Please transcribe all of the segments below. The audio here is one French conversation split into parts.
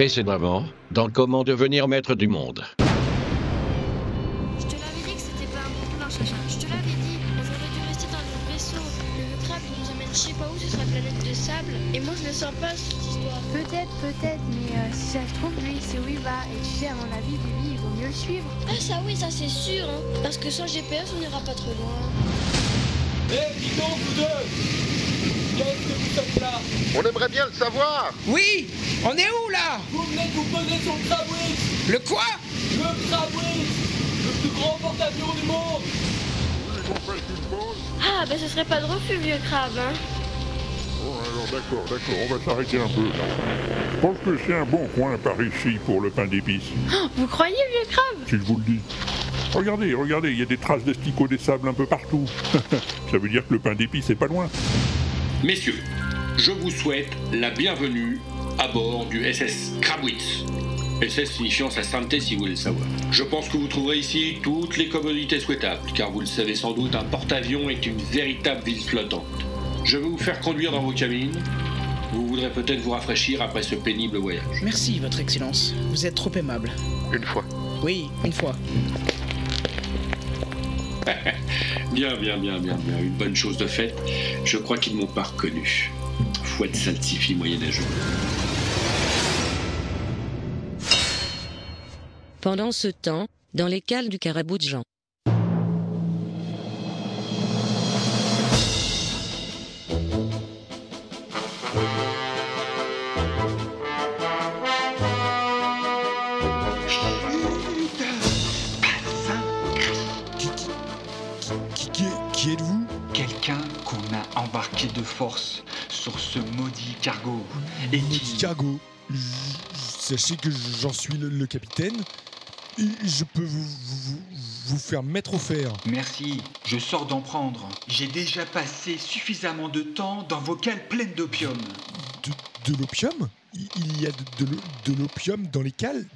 Précédemment, dans Comment devenir maître du monde. Je te l'avais dit que c'était pas un bon plan, Chacha. Je te l'avais dit. On aurait dû rester dans le vaisseau. Le crabe, il nous emmène je sais pas où sur sa planète de sable. Et moi, je le sens pas, cette histoire. Peut-être, peut-être, mais euh, si ça se trouve, lui, c'est où il va. Et tu sais, à mon avis, lui, il vaut mieux le suivre. Ah, ça oui, ça c'est sûr, hein. Parce que sans GPS, on n'ira pas trop loin. Hé, dis donc, vous deux On aimerait bien le savoir. Oui On est où là? Vous venez de vous poser sur le Crabwix Le quoi? Le Crabwix Le plus grand porte-avions du monde Ah, ben ce serait pas de refus, vieux crabe, hein. Bon, alors d'accord, d'accord, on va s'arrêter un peu là. Je pense que c'est un bon coin par ici pour le pain d'épices, Oh, vous croyez, vieux crabe? Si je vous le dis. Regardez, regardez, il y a des traces d'esticots des sables un peu partout. Ça veut dire que le pain d'épices est pas loin. Messieurs, je vous souhaite la bienvenue à bord du SS Krabwitz. SS signifiant sa sainteté si vous voulez le savoir. Je pense que vous trouverez ici toutes les commodités souhaitables, car vous le savez sans doute, un porte-avions est une véritable ville flottante. Je vais vous faire conduire dans vos cabines. Vous voudrez peut-être vous rafraîchir après ce pénible voyage. Merci, Votre Excellence. Vous êtes trop aimable. Une fois. Oui, une fois. Bien, bien, bien, bien, bien. Une bonne chose de faite. Je crois qu'ils m'ont pas reconnu. Fouette saltifie moyenâgeux. Pendant ce temps, dans les cales du carabou de Jean. De force sur ce maudit cargo et Maudit cargo. Sachez que j'en suis le, le capitaine. Et je peux vous, vous, vous faire mettre au fer. Merci, je sors d'en prendre. J'ai déjà passé suffisamment de temps dans vos cales pleines d'opium. De, de l'opium? Il y a de, de l'o- de l'opium dans les cales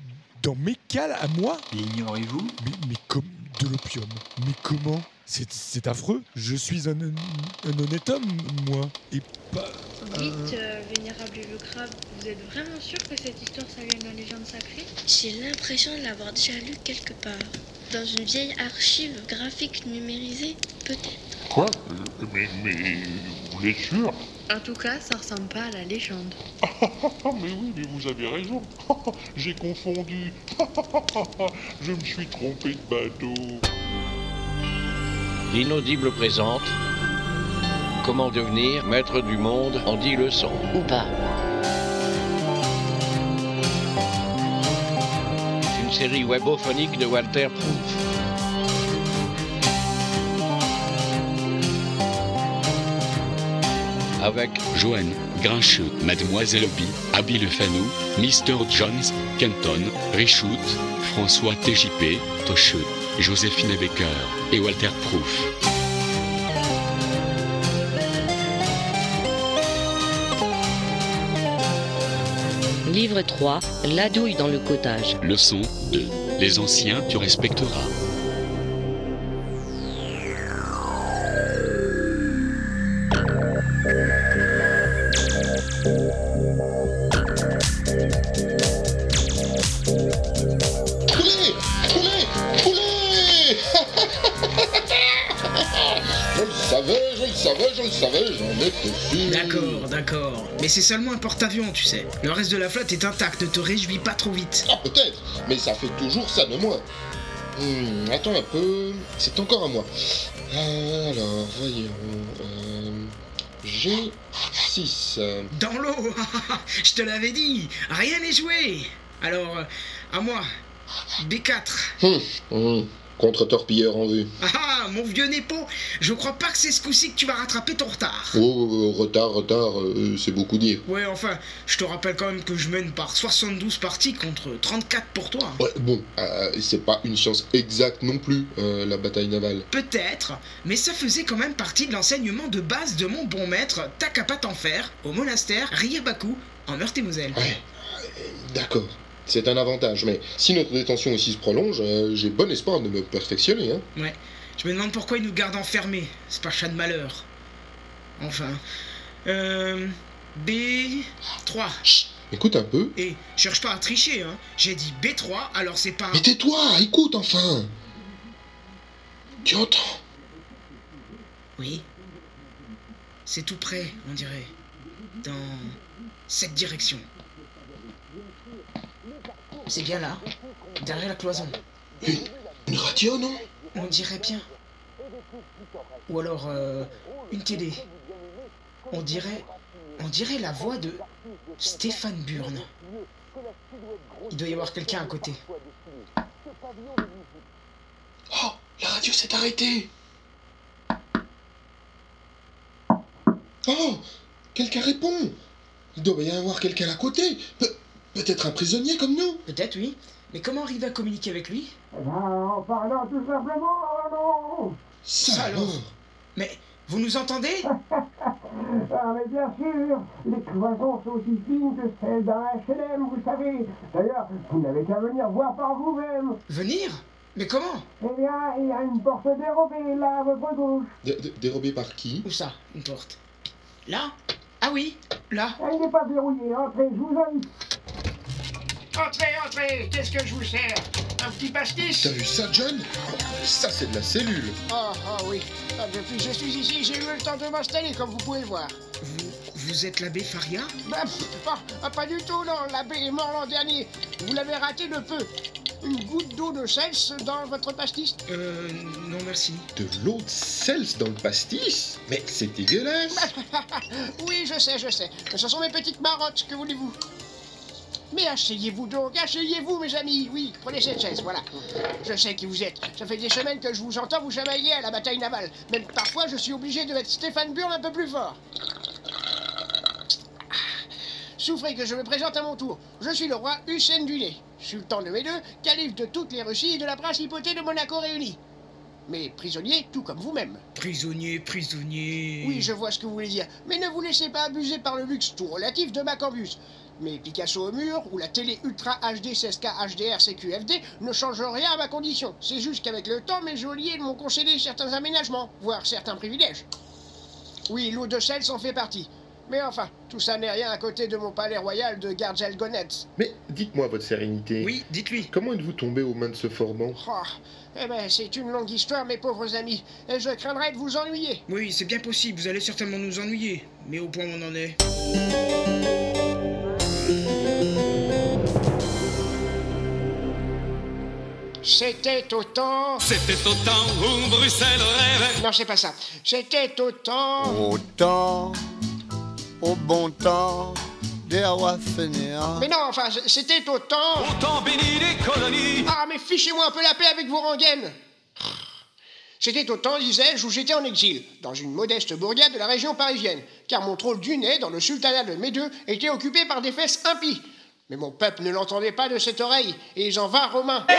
Dans mes cales à moi? L'ignorez-vous? Mais, mais comme de l'opium Mais comment? C'est affreux. Je suis un, un honnête homme, moi. Et pas. Dites, euh, vénérable vieux crabe, vous êtes vraiment sûr que cette histoire, ça vient de la légende sacrée? J'ai l'impression de l'avoir déjà lu quelque part. Dans une vieille archive graphique numérisée, peut-être. Quoi? Mais, mais vous êtes sûr? En tout cas, ça ressemble pas à la légende. Ah mais oui, mais vous avez raison. J'ai confondu. Je me suis trompé de bateau. L'inaudible présente Comment devenir maître du monde en 10 leçons. Ou pas. Une série webophonique de Walter Proof. Avec Joanne, Grincheux, Mademoiselle Obi, Abby Le Fanu, Mr. Jones, Kenton, Richout, François TJP, Tocheux, Joséphine Baker et Walter Proof. Livre 3, La douille dans le cottage. Leçon 2. Les anciens, tu respecteras. D'accord. Mais c'est seulement un porte-avions, tu sais. Le reste de la flotte est intact, ne te réjouis pas trop vite. Ah, peut-être, mais ça fait toujours ça de moins. Hmm, attends un peu, c'est encore à moi. Euh, alors, voyons. euh, J'ai 6. Dans l'eau Je te l'avais dit Rien n'est joué Alors, euh, à moi. B4. Contre-torpilleur en vue. Ah ah, mon vieux Népo Je crois pas que c'est ce coup-ci que tu vas rattraper ton retard. Oh, oh, oh, retard, retard, euh, c'est beaucoup dire. Ouais, enfin, je te rappelle quand même que je mène par 72 parties contre 34 pour toi. Ouais, bon, euh, c'est pas une science exacte non plus, euh, la bataille navale. Peut-être, mais ça faisait quand même partie de l'enseignement de base de mon bon maître Takapat en fer, au monastère Ryabaku, en Meurthe-et-Moselle. D'accord. C'est un avantage, mais si notre détention ici se prolonge, euh, j'ai bon espoir de me perfectionner. Hein. Ouais, je me demande pourquoi ils nous gardent enfermés. C'est pas chat de malheur. Enfin. Euh. B3. Écoute un peu. Et cherche pas à tricher, hein. J'ai dit B3, alors c'est pas. Mais tais-toi, écoute enfin. Tu entends Oui. C'est tout près, on dirait. Dans cette direction. C'est bien là, derrière la cloison. Une, une radio, non? On dirait bien. Ou alors euh, une télé. On dirait. On dirait la voix de Stéphane Burn. Il doit y avoir quelqu'un à côté. Oh, la radio s'est arrêtée. Oh, quelqu'un répond. Il doit y avoir quelqu'un à côté. Pe- Peut-être un prisonnier comme nous. Peut-être, oui. Mais comment arriver à communiquer avec lui? En parlant tout simplement, non Ça alors Mais vous nous entendez? Ah, mais bien sûr, les cloisons sont aussi fines que celles d'un HLM, vous savez. D'ailleurs, vous n'avez qu'à venir voir par vous-même. Venir? Mais comment? Eh bien, il y a une porte dérobée là à votre gauche. Dé- dé- Dérobé par qui? Où ça? Une porte Là? Ah oui, là. Elle n'est pas verrouillée, entrez, je vous invite. Entrez, entrez, qu'est-ce que je vous sers? Un petit pastis? T'as vu ça, John? Ça, c'est de la cellule. Ah, ah oui. Ah, depuis que je suis ici, j'ai eu le temps de m'installer, comme vous pouvez le voir. Vous, vous êtes l'abbé Faria? Bah, pff, ah, ah, pas du tout, non. L'abbé est mort l'an dernier. Vous l'avez raté de peu. Une goutte d'eau de sels dans votre pastis? Euh, non merci. De l'eau de sels dans le pastis? Mais c'est dégueulasse. oui, je sais, je sais. Ce sont mes petites marottes, que voulez-vous? Mais asseyez-vous donc, asseyez-vous mes amis, oui, prenez cette chaise, voilà. Je sais qui vous êtes, ça fait des semaines que je vous entends vous chamailler à la bataille navale. Même parfois je suis obligé de mettre Stéphane Burn un peu plus fort. Souffrez que je me présente à mon tour. Je suis le roi Hussein du sultan de Médeux, calife de toutes les Russies et de la principauté de Monaco réunie. Mais prisonnier, tout comme vous-même. Prisonnier, prisonnier. Oui, je vois ce que vous voulez dire. Mais ne vous laissez pas abuser par le luxe tout relatif de ma Cambus. Mais Picasso au mur ou la télé Ultra HD 16K HDR CQFD ne changent rien à ma condition. C'est juste qu'avec le temps, mes geôliers m'ont concédé certains aménagements, voire certains privilèges. Oui, l'eau de sel s'en fait partie. Mais enfin, tout ça n'est rien à côté de mon palais royal de Gardjelgonetz. Mais dites-moi, votre sérénité. Oui, dites-lui. Comment êtes-vous tombé aux mains de ce formant? Oh, eh ben, c'est une longue histoire, mes pauvres amis, et je craindrais de vous ennuyer. Oui, c'est bien possible, vous allez certainement nous ennuyer. Mais au point où on en est. C'était au temps. C'était au temps où Bruxelles rêvait. Non, c'est pas ça. C'était au temps. Au temps, au bon temps, des rois fainéants. Mais non, enfin, c'était au temps. Au temps béni des colonies. Ah, mais fichez-moi un peu la paix avec vos rengaines. C'était au temps, disais-je, où j'étais en exil, dans une modeste bourgade de la région parisienne, car mon trône du nez, dans le sultanat de Médeux, était occupé par des fesses impies. Mais mon peuple ne l'entendait pas de cette oreille, et ils en vinrent aux mains. Eh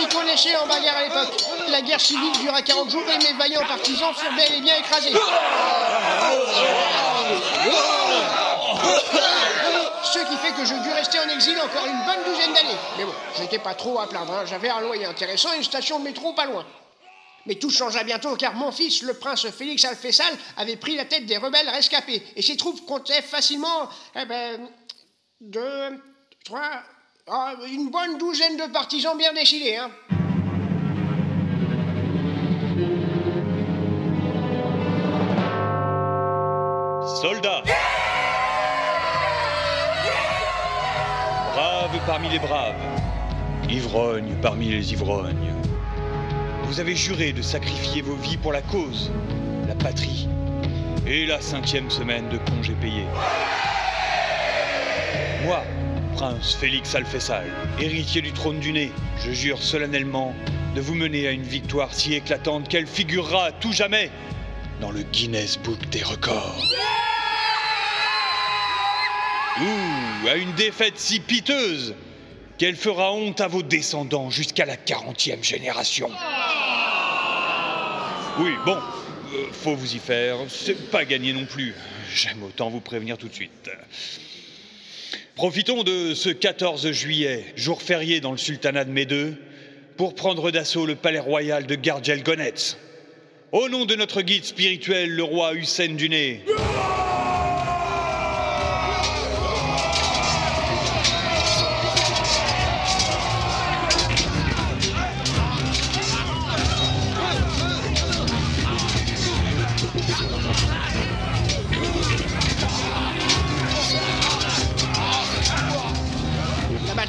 en bagarre à l'époque. La guerre civile dura 40 jours et mes vaillants partisans furent bel et bien écrasés. Ce qui fait que je dus rester en exil encore une bonne douzaine d'années. Mais bon, j'étais pas trop à plaindre, hein. j'avais un loyer intéressant et une station de métro pas loin. Mais tout changea bientôt car mon fils, le prince Félix Alfessal, avait pris la tête des rebelles rescapés et ses troupes comptaient facilement, eh ben, deux, trois, une bonne douzaine de partisans bien décidés, hein. Soldats Braves parmi les braves, ivrognes parmi les ivrognes. Vous avez juré de sacrifier vos vies pour la cause, la patrie et la cinquième semaine de congé payé. Moi, prince Félix Alfessal, héritier du trône du nez, je jure solennellement de vous mener à une victoire si éclatante qu'elle figurera à tout jamais dans le Guinness Book des records. Ou à une défaite si piteuse qu'elle fera honte à vos descendants jusqu'à la 40e génération. Oui, bon, euh, faut vous y faire, c'est pas gagné non plus. J'aime autant vous prévenir tout de suite. Profitons de ce 14 juillet, jour férié dans le sultanat de Médeux, pour prendre d'assaut le palais royal de Gardjelgonetz. Au nom de notre guide spirituel, le roi Hussein du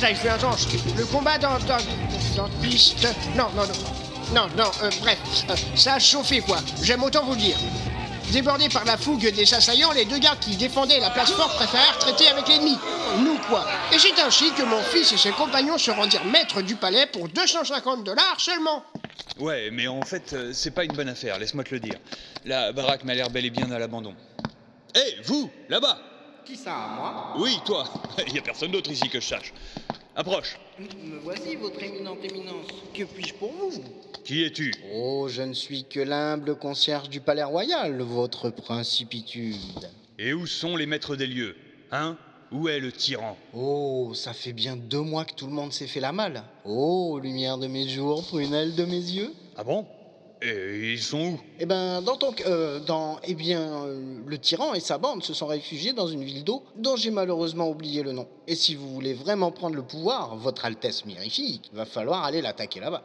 Le combat dans. dans. piste. Non, non, non. Non, non, euh, bref. euh, ça a chauffé, quoi. J'aime autant vous le dire. Débordés par la fougue des assaillants, les deux gars qui défendaient la place forte préférèrent traiter avec l'ennemi. Nous, quoi. Et c'est ainsi que mon fils et ses compagnons se rendirent maîtres du palais pour 250 dollars seulement. Ouais, mais en fait, euh, c'est pas une bonne affaire, laisse-moi te le dire. La baraque m'a l'air bel et bien à l'abandon. Hé, vous, là-bas Qui ça, moi Oui, toi Il y a personne d'autre ici que je sache. Approche. Me voici, votre éminente éminence. Que puis-je pour vous Qui es-tu Oh, je ne suis que l'humble concierge du palais royal, votre principitude. Et où sont les maîtres des lieux Hein? Où est le tyran? Oh, ça fait bien deux mois que tout le monde s'est fait la malle. Oh, lumière de mes jours, prunelle de mes yeux. Ah bon? Et ils sont où? Eh ben, dans ton... euh, dans... Eh bien, euh, le tyran et sa bande se sont réfugiés dans une ville d'eau dont j'ai malheureusement oublié le nom. Et si vous voulez vraiment prendre le pouvoir, votre Altesse mirifique, va falloir aller l'attaquer là-bas.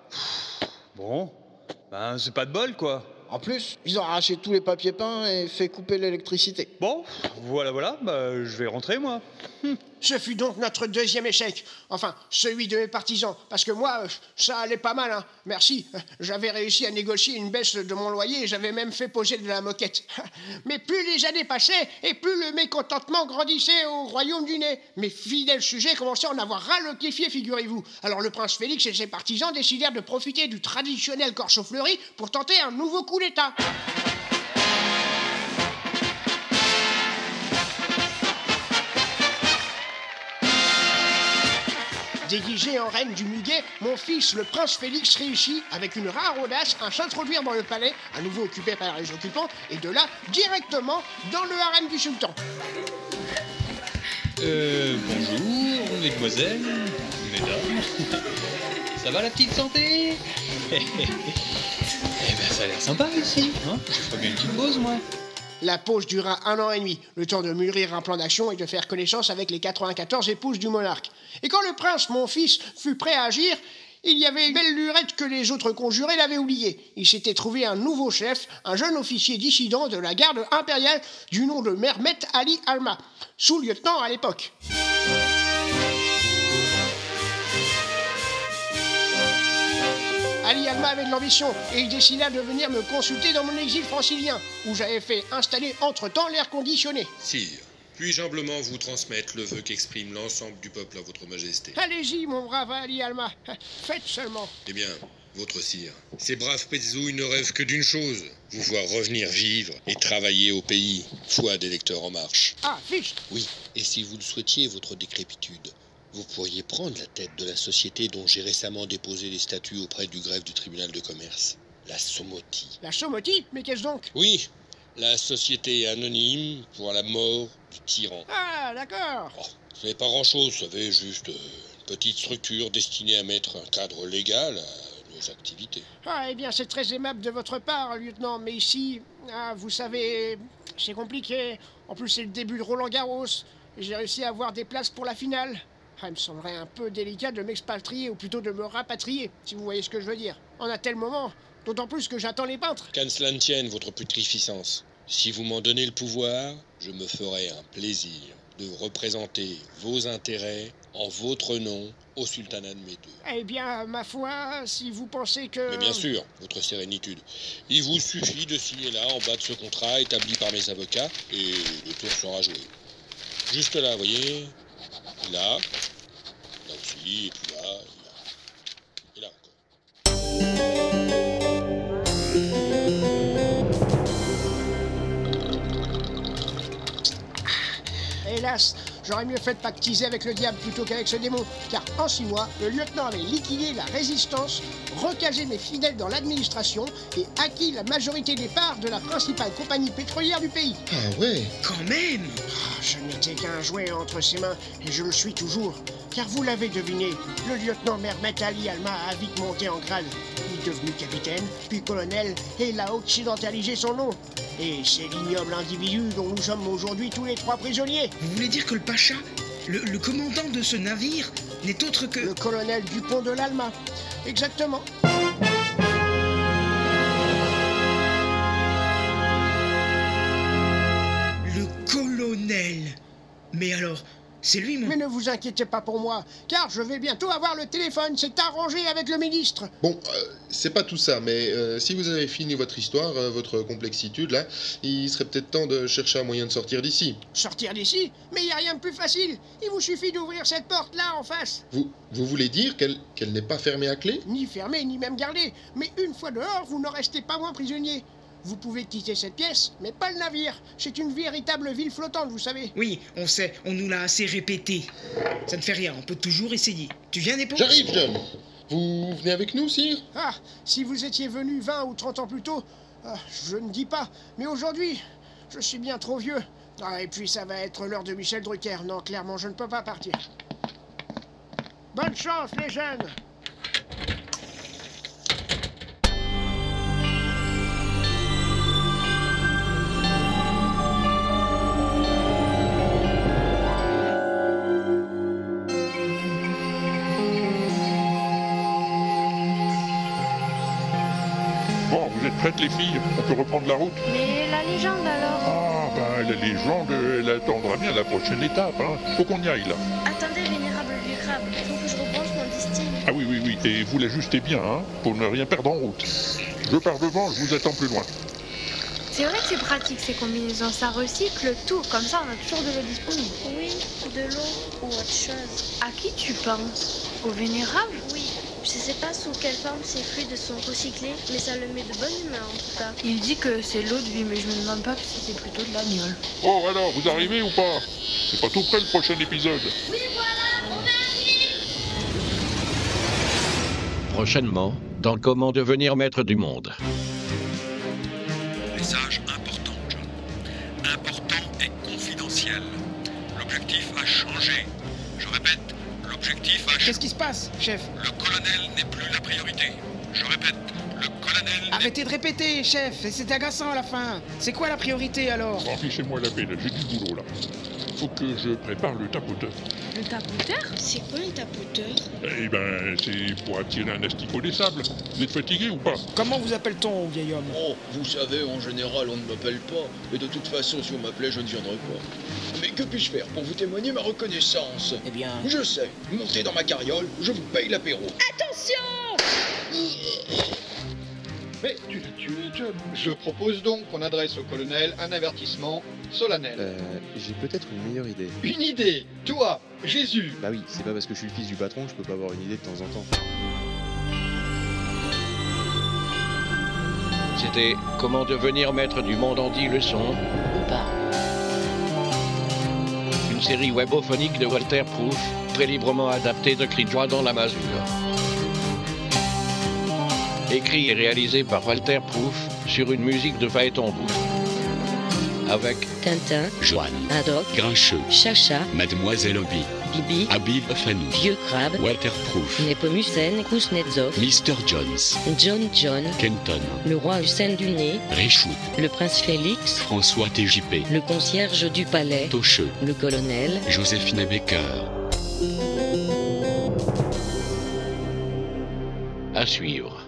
Bon, ben c'est pas de bol, quoi. En plus, ils ont arraché tous les papiers peints et fait couper l'électricité. Bon, voilà, voilà, bah je vais rentrer, moi. Ce fut donc notre deuxième échec. Enfin, celui de mes partisans. Parce que moi, euh, ça allait pas mal, hein. Merci. Euh, J'avais réussi à négocier une baisse de mon loyer et j'avais même fait poser de la moquette. Mais plus les années passaient et plus le mécontentement grandissait au royaume du nez. Mes fidèles sujets commençaient à en avoir ras le figurez-vous. Alors le prince Félix et ses partisans décidèrent de profiter du traditionnel corso fleuri pour tenter un nouveau coup d'État. Déguisé en reine du muguet, mon fils, le prince Félix, réussit, avec une rare audace, à s'introduire dans le palais, à nouveau occupé par les occupants, et de là, directement dans le harem du sultan. Euh, bonjour, mesdemoiselles, mesdames. Ça va la petite santé? Eh ben ça a l'air sympa ici, hein Je ferais bien une petite pause moi. La pause dura un an et demi, le temps de mûrir un plan d'action et de faire connaissance avec les 94 épouses du monarque. Et quand le prince, mon fils, fut prêt à agir, il y avait une belle lurette que les autres conjurés l'avaient oublié. Il s'était trouvé un nouveau chef, un jeune officier dissident de la garde impériale du nom de Mermet Ali Alma, sous-lieutenant à l'époque. Alma avait de l'ambition et il décida de venir me consulter dans mon exil francilien, où j'avais fait installer entre-temps l'air conditionné. Sire, puis-je humblement vous transmettre le vœu qu'exprime l'ensemble du peuple à votre majesté? Allez-y, mon brave Ali Alma, faites seulement. Eh bien, votre sire, ces braves petzouilles ne rêvent que d'une chose, vous voir revenir vivre et travailler au pays, foi d'électeurs en marche. Ah, fiche Oui, et si vous le souhaitiez, votre décrépitude, vous pourriez prendre la tête de la société dont j'ai récemment déposé les statuts auprès du greffe du tribunal de commerce, la Somoti. La Somoti? Mais qu'est-ce donc? Oui, la société anonyme pour la mort du tyran. Ah, d'accord. Ce n'est pas grand-chose, vous savez, juste euh, une petite structure destinée à mettre un cadre légal à nos activités. Ah, eh bien, c'est très aimable de votre part, lieutenant, mais ici, ah, vous savez, c'est compliqué. En plus, c'est le début de Roland Garros. et J'ai réussi à avoir des places pour la finale. Ah, il me semblerait un peu délicat de m'expatrier, ou plutôt de me rapatrier, si vous voyez ce que je veux dire. En un tel moment, d'autant plus que j'attends les peintres. Qu'à cela ne tienne, votre putréficence. Si vous m'en donnez le pouvoir, je me ferai un plaisir de représenter vos intérêts en votre nom au sultanat de Médeux. Eh bien, ma foi, si vous pensez que... Mais bien sûr, votre sérénitude. Il vous suffit de signer là, en bas de ce contrat établi par mes avocats, et le tour sera joué. Juste là, vous voyez Là, là aussi, et puis là, et là. Et là encore. Hélas, j'aurais mieux fait de pactiser avec le diable plutôt qu'avec ce démon, car en six mois, le lieutenant avait liquidé la résistance, recasé mes fidèles dans l'administration et acquis la majorité des parts de la principale compagnie pétrolière du pays. Ah ouais Quand même Ah, Je n'étais qu'un jouet entre ses mains, et je le suis toujours. Car vous l'avez deviné, le lieutenant Mermet Ali Alma a vite monté en grade. vite devenu capitaine, puis colonel, et il a occidentalisé son nom. Et c'est l'ignoble individu dont nous sommes aujourd'hui tous les trois prisonniers. Vous voulez dire que le pacha, le, le commandant de ce navire, n'est autre que... Le colonel Dupont de l'Alma. Exactement. C'est lui, mon... Mais ne vous inquiétez pas pour moi, car je vais bientôt avoir le téléphone. C'est arrangé avec le ministre. Bon, euh, c'est pas tout ça, mais euh, si vous avez fini votre histoire, euh, votre complexitude, là, il serait peut-être temps de chercher un moyen de sortir d'ici. Sortir d'ici Mais il n'y a rien de plus facile. Il vous suffit d'ouvrir cette porte-là en face. Vous, vous voulez dire qu'elle qu'elle n'est pas fermée à clé? Ni fermée, ni même gardée. Mais une fois dehors, vous n'en restez pas moins prisonnier. Vous pouvez quitter cette pièce, mais pas le navire. C'est une véritable ville flottante, vous savez. Oui, on sait, on nous l'a assez répété. Ça ne fait rien, on peut toujours essayer. Tu viens, Népo J'arrive, John Vous venez avec nous, sire? Ah, si vous étiez venu 20 ou 30 ans plus tôt, ah, je ne dis pas. Mais aujourd'hui, je suis bien trop vieux. Ah, et puis ça va être l'heure de Michel Drucker. Non, clairement, je ne peux pas partir. Bonne chance, les jeunes Les filles On peut reprendre la route Mais la légende alors? Ah, bah la légende, elle attendra bien la prochaine étape. Hein. Faut qu'on y aille là. Attendez, vénérable vieux crabe, faut que je rebranche mon distingue. Ah oui, oui, oui. Et vous l'ajustez bien, hein, pour ne rien perdre en route. Je pars devant, je vous attends plus loin. C'est vrai que c'est pratique ces combinaisons, ça recycle tout, comme ça on a toujours de l'eau disponible. Oui, de l'eau ou autre chose. À qui tu penses? Au vénérable? Oui. Je sais pas sous quelle forme ces fluides sont recyclés, mais ça le met de bonne humeur en tout cas. Il dit que c'est l'eau de vie, mais je me demande pas si c'est plutôt de l'agnole. Oh, alors, vous arrivez ou pas? C'est pas tout près le prochain épisode. Prochainement, dans Comment devenir maître du monde. Message important, John. Important et confidentiel. L'objectif a changé. Je répète, Qu'est-ce qui se passe, chef? Le colonel n'est plus la priorité. Je répète, le colonel. Arrêtez de répéter, chef, et c'est agaçant à la fin. C'est quoi la priorité alors? Fichez-moi la paix, j'ai du boulot là. Faut que je prépare le tapoteur. Le tapoteur C'est quoi un tapoteur? Eh ben, c'est pour attirer un asticot des sables. Vous êtes fatigué ou pas? Comment vous appelle-t-on, vieil homme? Oh, vous savez, en général, on ne m'appelle pas. Et de toute façon, si on m'appelait, je ne viendrais pas. Mais que puis-je faire pour vous témoigner ma reconnaissance? Eh bien... Je sais. Montez dans ma carriole, je vous paye l'apéro. Mais tu l'as tué, John. Je propose donc qu'on adresse au colonel un avertissement solennel. Euh, j'ai peut-être une meilleure idée. Une idée Toi, Jésus Bah oui, c'est pas parce que je suis le fils du patron que je peux pas avoir une idée de temps en temps. C'était Comment devenir maître du monde en 10 leçons ou pas. Une série webophonique de Walter Proof, très librement adaptée de Cri de joie dans la masure. Écrit et réalisé par Walter Proof sur une musique de Phaéton Avec Tintin, Joanne, Haddock, Grincheux, Chacha, Mademoiselle Obi, Bibi, Habib Fanou, Vieux Crabe, Waterproof, Nepomucène, Kuznetsov, Mr. Jones, John John, Kenton, le roi Hussein du Nez, Richout, le prince Félix, François TJP, le concierge du palais, Tocheux, le colonel, Joséphine Baker. à suivre.